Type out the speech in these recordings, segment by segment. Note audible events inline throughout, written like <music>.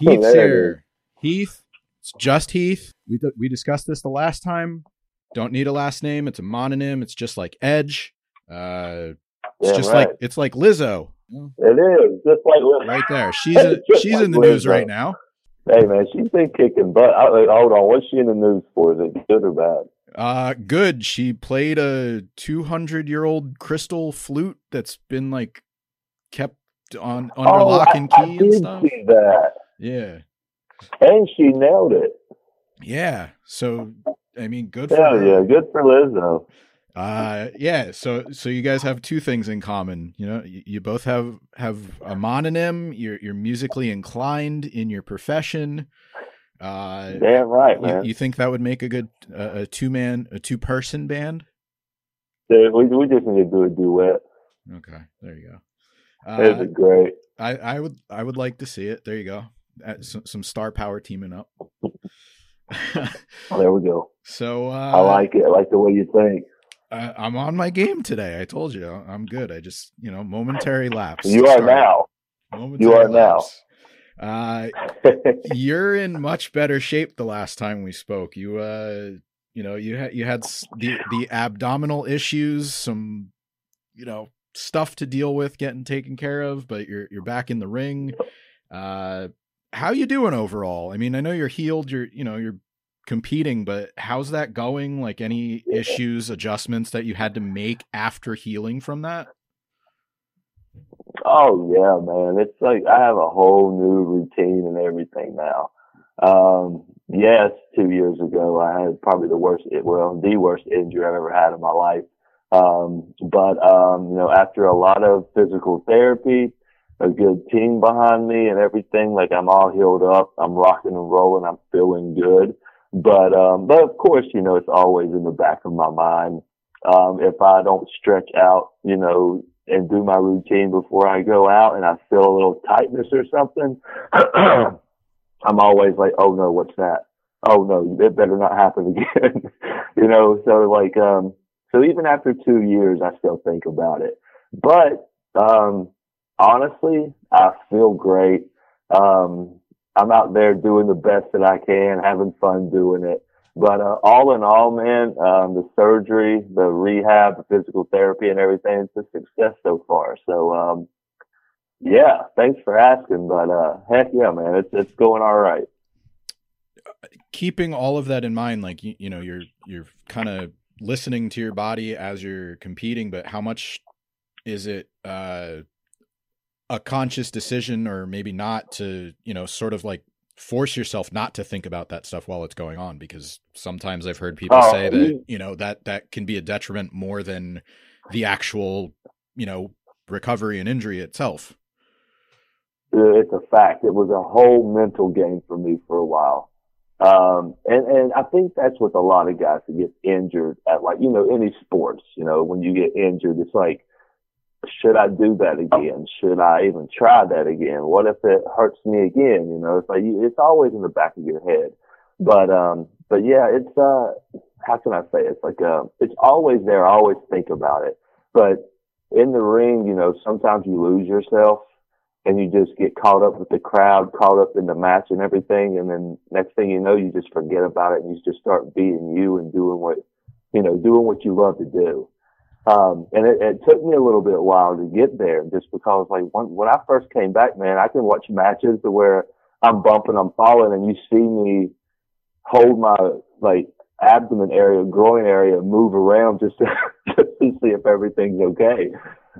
Heath's There here. Heath. It's just Heath. We d- we discussed this the last time. Don't need a last name. It's a mononym. It's just like Edge. Uh, it's Damn just right. like it's like Lizzo It is just like Liz- right there. <laughs> She's a, she's like in the news right now. Hey man, she's been kicking butt. I, like, hold on, what's she in the news for? Is it good or bad? Uh, good. She played a 200 year old crystal flute that's been like kept on under oh, lock I, and I key and stuff. see that, Yeah. and she nailed it. Yeah. So, I mean, good for Hell her. yeah, good for Lizzo. Uh, yeah. So, so you guys have two things in common. You know, you, you both have have a mononym. You're you're musically inclined in your profession. Uh, Damn right, you, man. you think that would make a good uh, a two man a two person band? Dude, we we just need to do a duet. Okay, there you go. That'd Uh, be great. I, I would I would like to see it. There you go. Some, some star power teaming up. There we go. so uh, I like it. I like the way you think. I, I'm on my game today. I told you I'm good. I just you know momentary lapse. You are now. Momentary You are now. Uh, <laughs> you're in much better shape the last time we spoke. You uh you know you had you had the the abdominal issues, some you know stuff to deal with getting taken care of, but you're you're back in the ring. Uh how you doing overall? I mean, I know you're healed, you're you know, you're competing, but how's that going? Like any issues, adjustments that you had to make after healing from that? Oh yeah, man. It's like I have a whole new routine and everything now. Um, yes, two years ago I had probably the worst, well, the worst injury I've ever had in my life. Um, but um, you know, after a lot of physical therapy, a good team behind me and everything, like I'm all healed up. I'm rocking and rolling. I'm feeling good. But um, but of course, you know, it's always in the back of my mind. Um, if I don't stretch out, you know, and do my routine before I go out and I feel a little tightness or something, <clears throat> I'm always like, oh no, what's that? Oh no, it better not happen <laughs> again. you know, so like, um, so even after two years, I still think about it. But, um, honestly, I feel great. Um, I'm out there doing the best that I can, having fun doing it. But uh, all in all, man, um, the surgery, the rehab, the physical therapy, and everything, it's a success so far. So, um, yeah, thanks for asking. But uh, heck yeah, man, it's it's going all right. keeping all of that in mind like you, you know you're you're kind of listening to your body as you're competing but how much is it uh a conscious decision or maybe not to you know sort of like force yourself not to think about that stuff while it's going on because sometimes i've heard people Oh, say that you- know that that can be a detriment more than the actual you know recovery and injury itself It's a fact. It was a whole mental game for me for a while. Um, and, and I think that's with a lot of guys that get injured at like, you know, any sports, you know, when you get injured, it's like, should I do that again? Should I even try that again? What if it hurts me again? You know, it's like, you, it's always in the back of your head. But, um, but yeah, it's, uh, how can I say? it? It's like, uh, it's always there. I always think about it. But in the ring, you know, sometimes you lose yourself and you just get caught up with the crowd, caught up in the match and everything. And then next thing you know, you just forget about it and you just start being you and doing what, you know, doing what you love to do. Um, and it, it took me a little bit while to get there just because like when, when I first came back, man, I can watch matches to where I'm bumping, I'm falling and you see me hold my like abdomen area, groin area, move around just to, <laughs> just to see if everything's okay.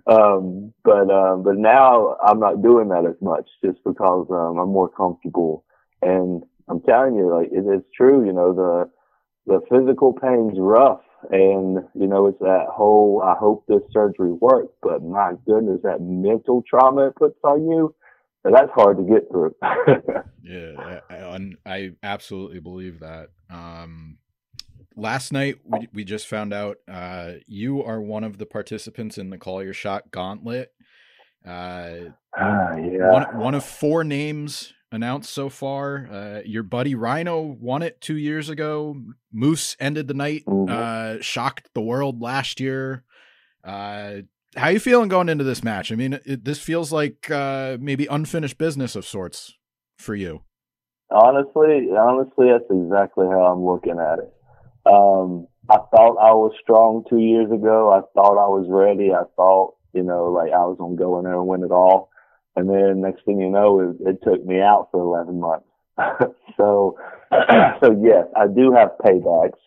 Um, but, um, but now I'm not doing that as much just because, um, I'm more comfortable. And I'm telling you, like, it is true, you know, the, the physical pain's rough. And, you know, it's that whole, I hope this surgery works, but my goodness, that mental trauma it puts on you, that's hard to get through. <laughs> Yeah, I, I- I absolutely believe that. Um, last night we we just found out uh, you are one of the participants in the Call Your Shot Gauntlet. Uh, Ah, yeah. one one of four names announced so far. Uh, your buddy Rhino won it two years ago. Moose ended the night, Mhm. uh, shocked the world last year. Uh, how you feeling going into this match? I mean, it, this feels like uh, maybe unfinished business of sorts for you. Honestly, honestly, that's exactly how I'm looking at it. Um, I thought I was strong two years ago. I thought I was ready. I thought, you know, like I was going to go in there and win it all. And then next thing you know, it, it took me out for 11 months. <laughs> so, <clears throat> so yes, I do have paybacks.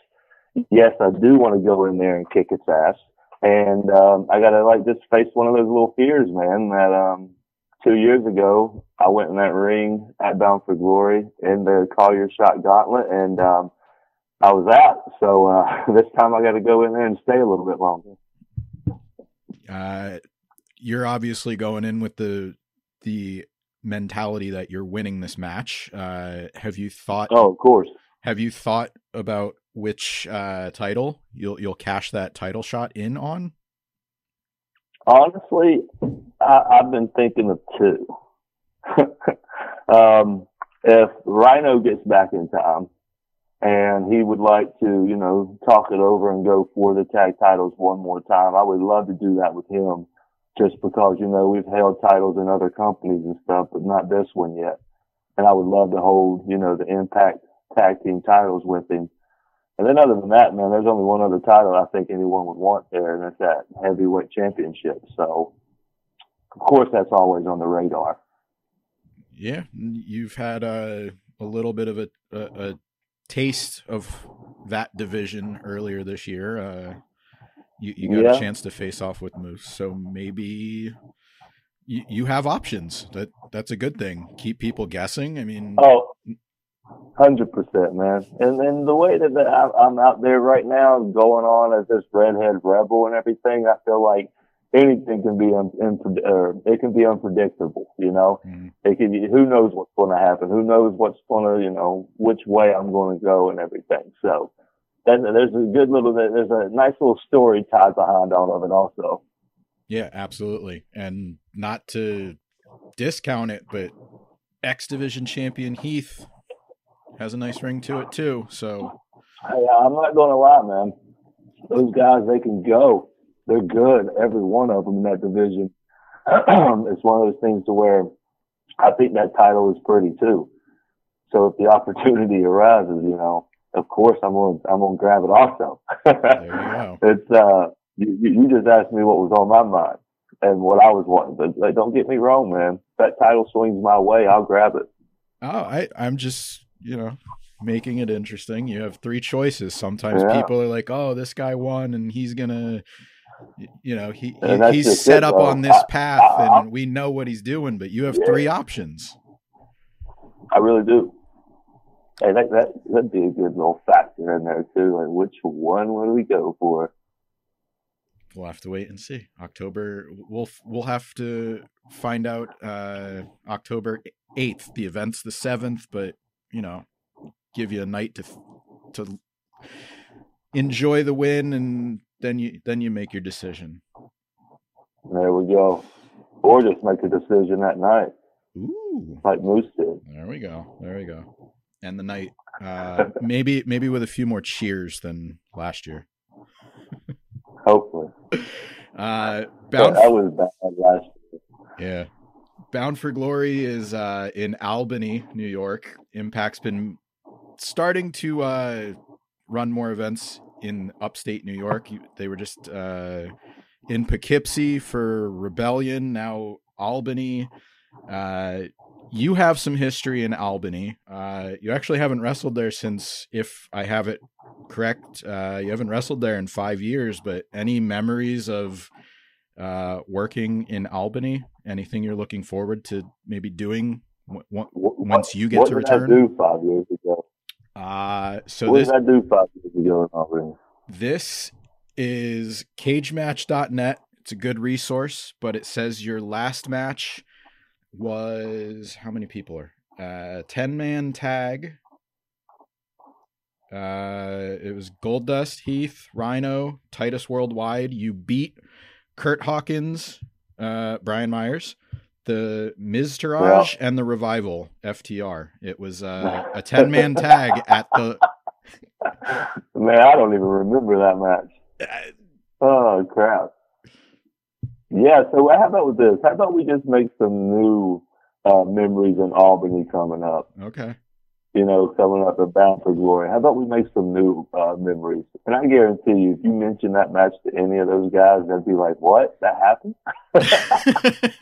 Yes, I do want to go in there and kick its ass. And, um, I got to like just face one of those little fears, man, that, um, two years ago, I went in that ring at Bound for Glory in the Call Your Shot Gauntlet and, um, I was out. So uh, <laughs> this time I got to go in there and stay a little bit longer. Uh, you're obviously going in with the the mentality that you're winning this match. Uh, have you thought? Oh, of course. Have you thought about which uh, title you'll you'll cash that title shot in on? Honestly, I, have been thinking of two. <laughs> um, if Rhino gets back in time, and he would like to, you know, talk it over and go for the tag titles one more time. I would love to do that with him just because, you know, we've held titles in other companies and stuff, but not this one yet. And I would love to hold, you know, the Impact tag team titles with him. And then other than that, man, there's only one other title I think anyone would want there, and that's that heavyweight championship. So, of course, that's always on the radar. Yeah, you've had a a little bit of a, a, a taste of that division earlier this year. Uh, you, you got yeah. a chance to face off with Moose, so maybe you, you have options. That that's a good thing. Keep people guessing. I mean, oh, hundred percent, man. And then the way that I'm out there right now, going on as this redhead rebel and everything, I feel like anything can be un, uh, it can be unpredictable. You know, mm-hmm. it can. Who knows what's going to happen? Who knows what's going to you know which way I'm going to go and everything. So there's a good little there's a nice little story tied behind all of it also. Yeah, absolutely, and not to discount it, but X Division champion Heath has a nice ring to it too. So hey, I'm not going to lie, man. Those guys, they can go they're good, every one of them in that division. <clears throat> it's one of those things to where I think that title is pretty too. So if the opportunity arises, you know, of course I'm going I'm to grab it also. there you go. <laughs> It's uh you, you just asked me what was on my mind and what I was wanting, but like, don't get me wrong, man. If that title swings my way, I'll grab it. Oh, I I'm just you know making it interesting. You have three choices. Sometimes yeah. people are like, "Oh, this guy won, and he's gonna you know he, he he's set it, up on this path I, I, and we know what he's doing but you have yeah. three options i really do hey that, that that'd be a good little factor in there too like which one would we go for we'll have to wait and see october we'll we'll have to find out uh october 8th the event's the 7th but you know give you a night to to enjoy the win and then you then you make your decision. There we go. Or just make a decision that night. Ooh. Like Moose did. There we go. There we go. And the night <laughs> uh maybe maybe with a few more cheers than last year. Hopefully. Uh bound that was bad last year. Yeah. Bound for Glory is uh in Albany, New York. Impact's been starting to uh run more events in upstate New York. They were just uh, in Poughkeepsie for Rebellion, now Albany. You have some history in Albany. Uh, you actually haven't wrestled there since, if I have it correct, uh, you haven't wrestled there in five years. But any memories of uh, working in Albany? Anything you're looking forward to maybe doing w- w- once you get what to return? What did I do five years ago? Uh, so what this, did I do five years ago in Auburn? This is cagematch.net. It's a good resource, but it says your last match was how many people are? Uh 10 man tag. Uh it was Goldust, Heath, Rhino, Titus Worldwide. You beat Kurt Hawkins, uh Brian Myers the Miztourage and the Revival FTR. It was uh, <laughs> a 10 man tag at the. Man, I don't even remember that match. <laughs> Oh, crap. Yeah, so how about with this? How about we just make some new uh, memories in Albany coming up? Okay. you know, coming up at Bound for Glory. How about we make some new uh, memories? And I guarantee you, if you mention that match to any of those guys, they'd be like, "What? That happened?" <laughs> <laughs>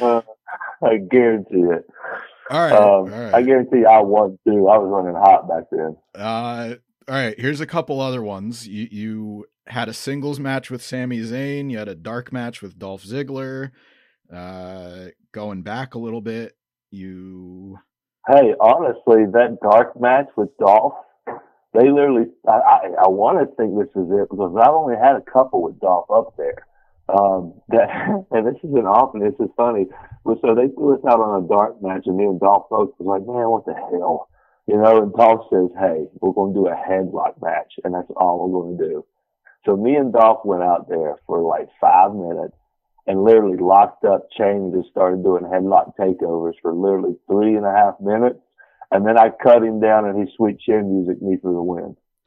uh, I guarantee it. All right, Um, all right. I guarantee I won too. I was running hot back then. Uh, all right. Here's a couple other ones. You you had a singles match with Sami Zayn. You had a dark match with Dolph Ziggler. Uh, going back a little bit, you Hey, honestly, that dark match with Dolph, they literally, I, I, I want to think this is it because I've only had a couple with Dolph up there. Um, <laughs> that, and this is an often, this is funny. But so they threw us out on a dark match and me and Dolph both was like, man, what the hell? You know, and Dolph says, hey, we're going to do a headlock match and that's all we're going to do. So me and Dolph went out there for like five minutes and literally locked up, chained, and just started doing headlock takeovers for literally three and a half minutes. And then I cut him down and he sweet chin music me for the win. <laughs>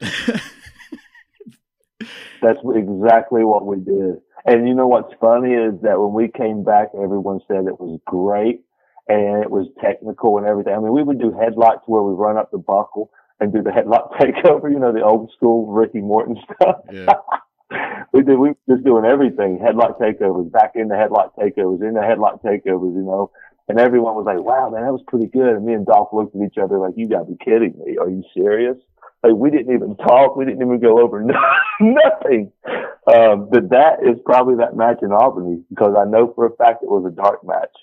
That's exactly what we did. And you know what's funny is that when we came back, everyone said it was great and it was technical and everything. I mean, we would do headlocks where we run up the buckle and do the headlock <laughs> takeover, you know, the old school Ricky Morton stuff. yeah. <laughs> we did, we were just doing everything. Headlock takeovers, back in the headlock takeovers, in the headlock takeovers, you know. And everyone was like, wow, man, that was pretty good. And me and Dolph looked at each other like, you gotta be kidding me. Are you serious? Like, we didn't even talk. We didn't even go over <laughs> nothing. Um, but that is probably that match in Albany because I know for a fact it was a dark match.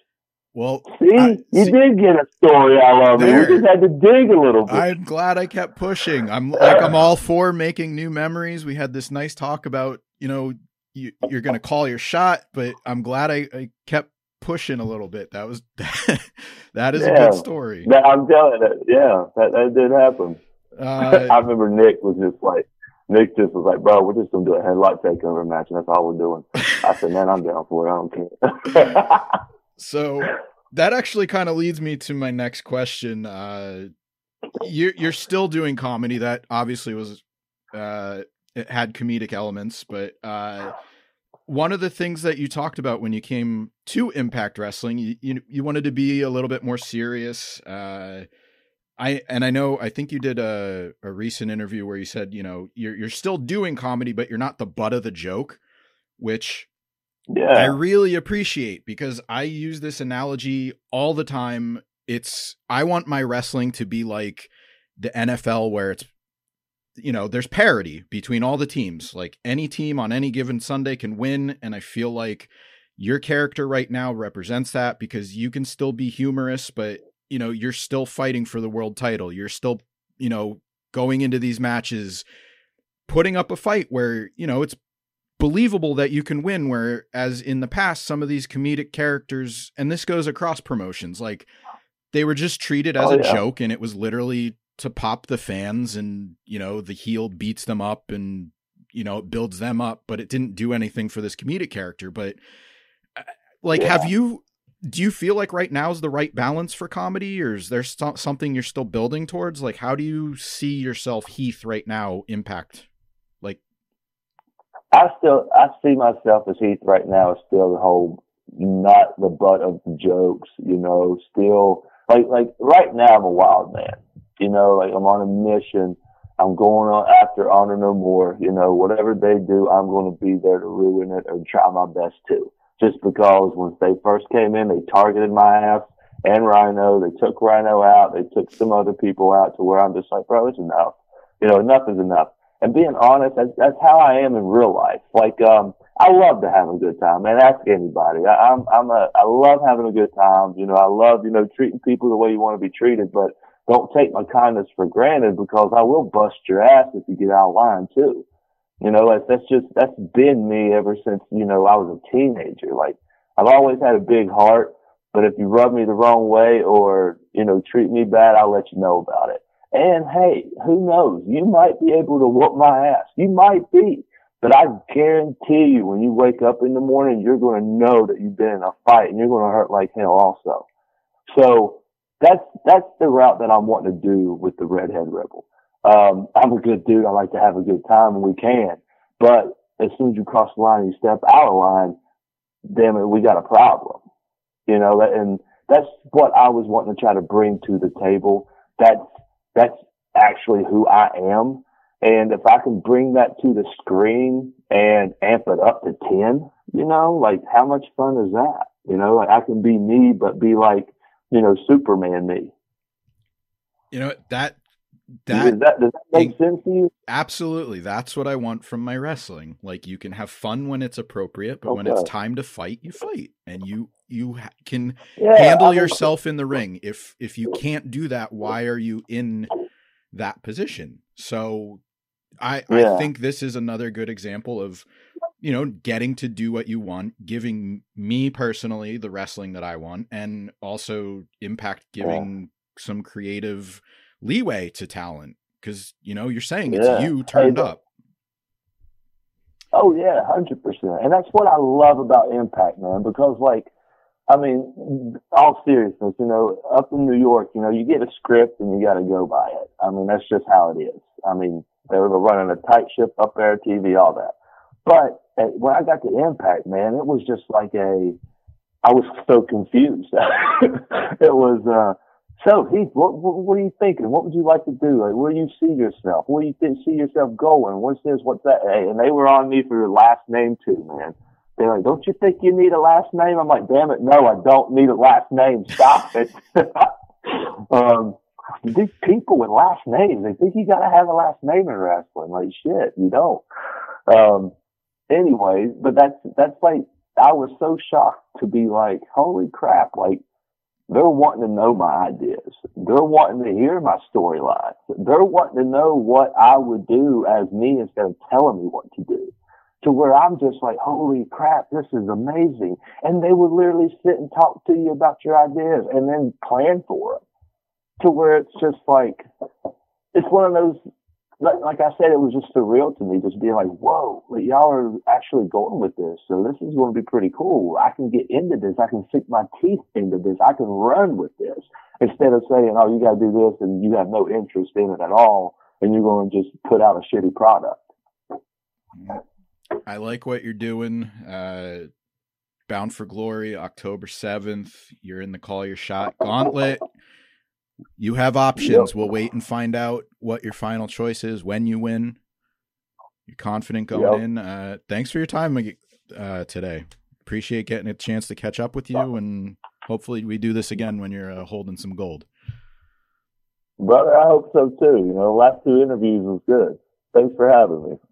Well, See, I- you see- did get a story out of it. We just had to dig a little bit. I'm glad I kept pushing. I'm like I'm all for making new memories. We had this nice talk about you know you, you're going to call your shot, but I'm glad I, I kept pushing a little bit. That was <laughs> that is a good story. That- I'm telling you, yeah, that, that did happen. <laughs> I Uh, remember Nick was just like, Nick just was like, bro, we're just gonna do a headlock takeover match, and that's all we're doing. I said, man, I'm down for it. I don't care. <laughs> so that actually kind of leads me to my next question. Uh, you're you're still doing comedy. That obviously was uh, it had comedic elements, but uh, one of the things that you talked about when you came to Impact Wrestling, you you, you wanted to be a little bit more serious. Uh, I and I know I think you did a, a recent interview where you said you know you're you're still doing comedy, but you're not the butt of the joke, which I really appreciate because I use this analogy all the time. It's I want my wrestling to be like the NFL where it's you know, there's parity between all the teams. Like any team on any given Sunday can win and I feel like your character right now represents that because you can still be humorous but you know, you're still fighting for the world title. You're still, you know, going into these matches putting up a fight where, you know, it's believable that you can win whereas in the past some of these comedic characters and this goes across promotions like they were just treated as Oh, a yeah. joke and it was literally to pop the fans and you know the heel beats them up and you know it builds them up but it didn't do anything for this comedic character but uh, like Yeah. have you do you feel like right now is the right balance for comedy or is there so- something you're still building towards like how do you see yourself heath right now impact I still I see myself as Heath right now as still the whole not the butt of the jokes, you know, still like like right now I'm a wild man. You know, like I'm on a mission. I'm going on after Honor No More. You know, whatever they do, I'm going to be there to ruin it or try my best to. Just because when they first came in, they targeted my ass and Rhino. They took Rhino out. They took some other people out to where I'm just like, bro, it's enough. You know, enough is enough. And being honest, that's, that's how I am in real life. Like, um, I love to have a good time, man. Ask anybody. I, I'm, I'm a, I love having a good time. You know, I love, you know, treating people the way you want to be treated, but don't take my kindness for granted because I will bust your ass if you get out of line too. You know, that's, that's just, that's been me ever since, you know, I was a teenager. Like, I've always had a big heart, but if you rub me the wrong way or, you know, treat me bad, I'll let you know about it. And hey, who knows? You might be able to whoop my ass. You might be. But I guarantee you, when you wake up in the morning, you're going to know that you've been in a fight and you're going to hurt like hell also. So that's, that's the route that I'm wanting to do with the Redhead Rebel. Um, I'm a good dude. I like to have a good time and we can. But as soon as you cross the line and you step out of line, damn it, we got a problem. You know, and that's what I was wanting to try to bring to the table that's that's actually who I am. And if I can bring that to the screen and amp it up to 10, you know, like how much fun is that? You know, like I can be me, but be like, you know, Superman me. You know, that that, does that, does that make it, sense to you? Absolutely. That's what I want from my wrestling. Like you can have fun when it's appropriate, but okay. when it's time to fight, you fight and you you can yeah, handle yourself in the ring. If if you can't do that, why are you in that position? So I yeah. I think this is another good example of you know getting to do what you want, giving me personally the wrestling that I want and also impact giving yeah. some creative leeway to talent because you know you're saying it's you turned hey, up. Oh yeah, hundred percent, and that's what I love about Impact, man. Because like, I mean, all seriousness, you know, up in New York, you know, you get a script and you got to go by it. I mean, that's just how it is. I mean, they were running a tight ship up there, TV, all that. But eh, when I got to Impact, man, it was just like a, I was so confused. <laughs> it was. uh so, Heath, what, what, what, are you thinking? What would you like to do? Like, where do you see yourself? Where do you see yourself going? What's this? What's that? Hey, and they were on me for your last name too, man. They're like, don't you think you need a last name? I'm like, damn it, no, I don't need a last name. Stop it. <laughs> um, these people with last names, they think you got to have a last name in wrestling. Like, shit, you don't. Um, anyways, but that's that's like I was so shocked to be like, holy crap! Like they're wanting to know my ideas. They're wanting to hear my storylines. They're wanting to know what I would do as me instead of telling me what to do. To where I'm just like, holy crap, this is amazing. And they would literally sit and talk to you about your ideas and then plan for it To where it's just like, it's one of those like I said, it was just surreal to me, just being like, "Whoa, like, y'all are actually going with this, so this is going to be pretty cool. I can get into this. I can sink my teeth into this. I can run with this instead of saying, "Oh, you got to do this," and you have no interest in it at all, and you're going to just put out a shitty product. I like what you're doing. Uh, Bound for Glory, October seventh. You're in the Call Your Shot Gauntlet you have options. Yep. We'll wait and find out what your final choice is when you win. You're confident going yep. in. Uh, thanks for your time uh, today. Appreciate getting a chance to catch up with you, and hopefully we do this again when you're uh, holding some gold. Brother, I hope so too. You know, the last two interviews was good. Thanks for having me.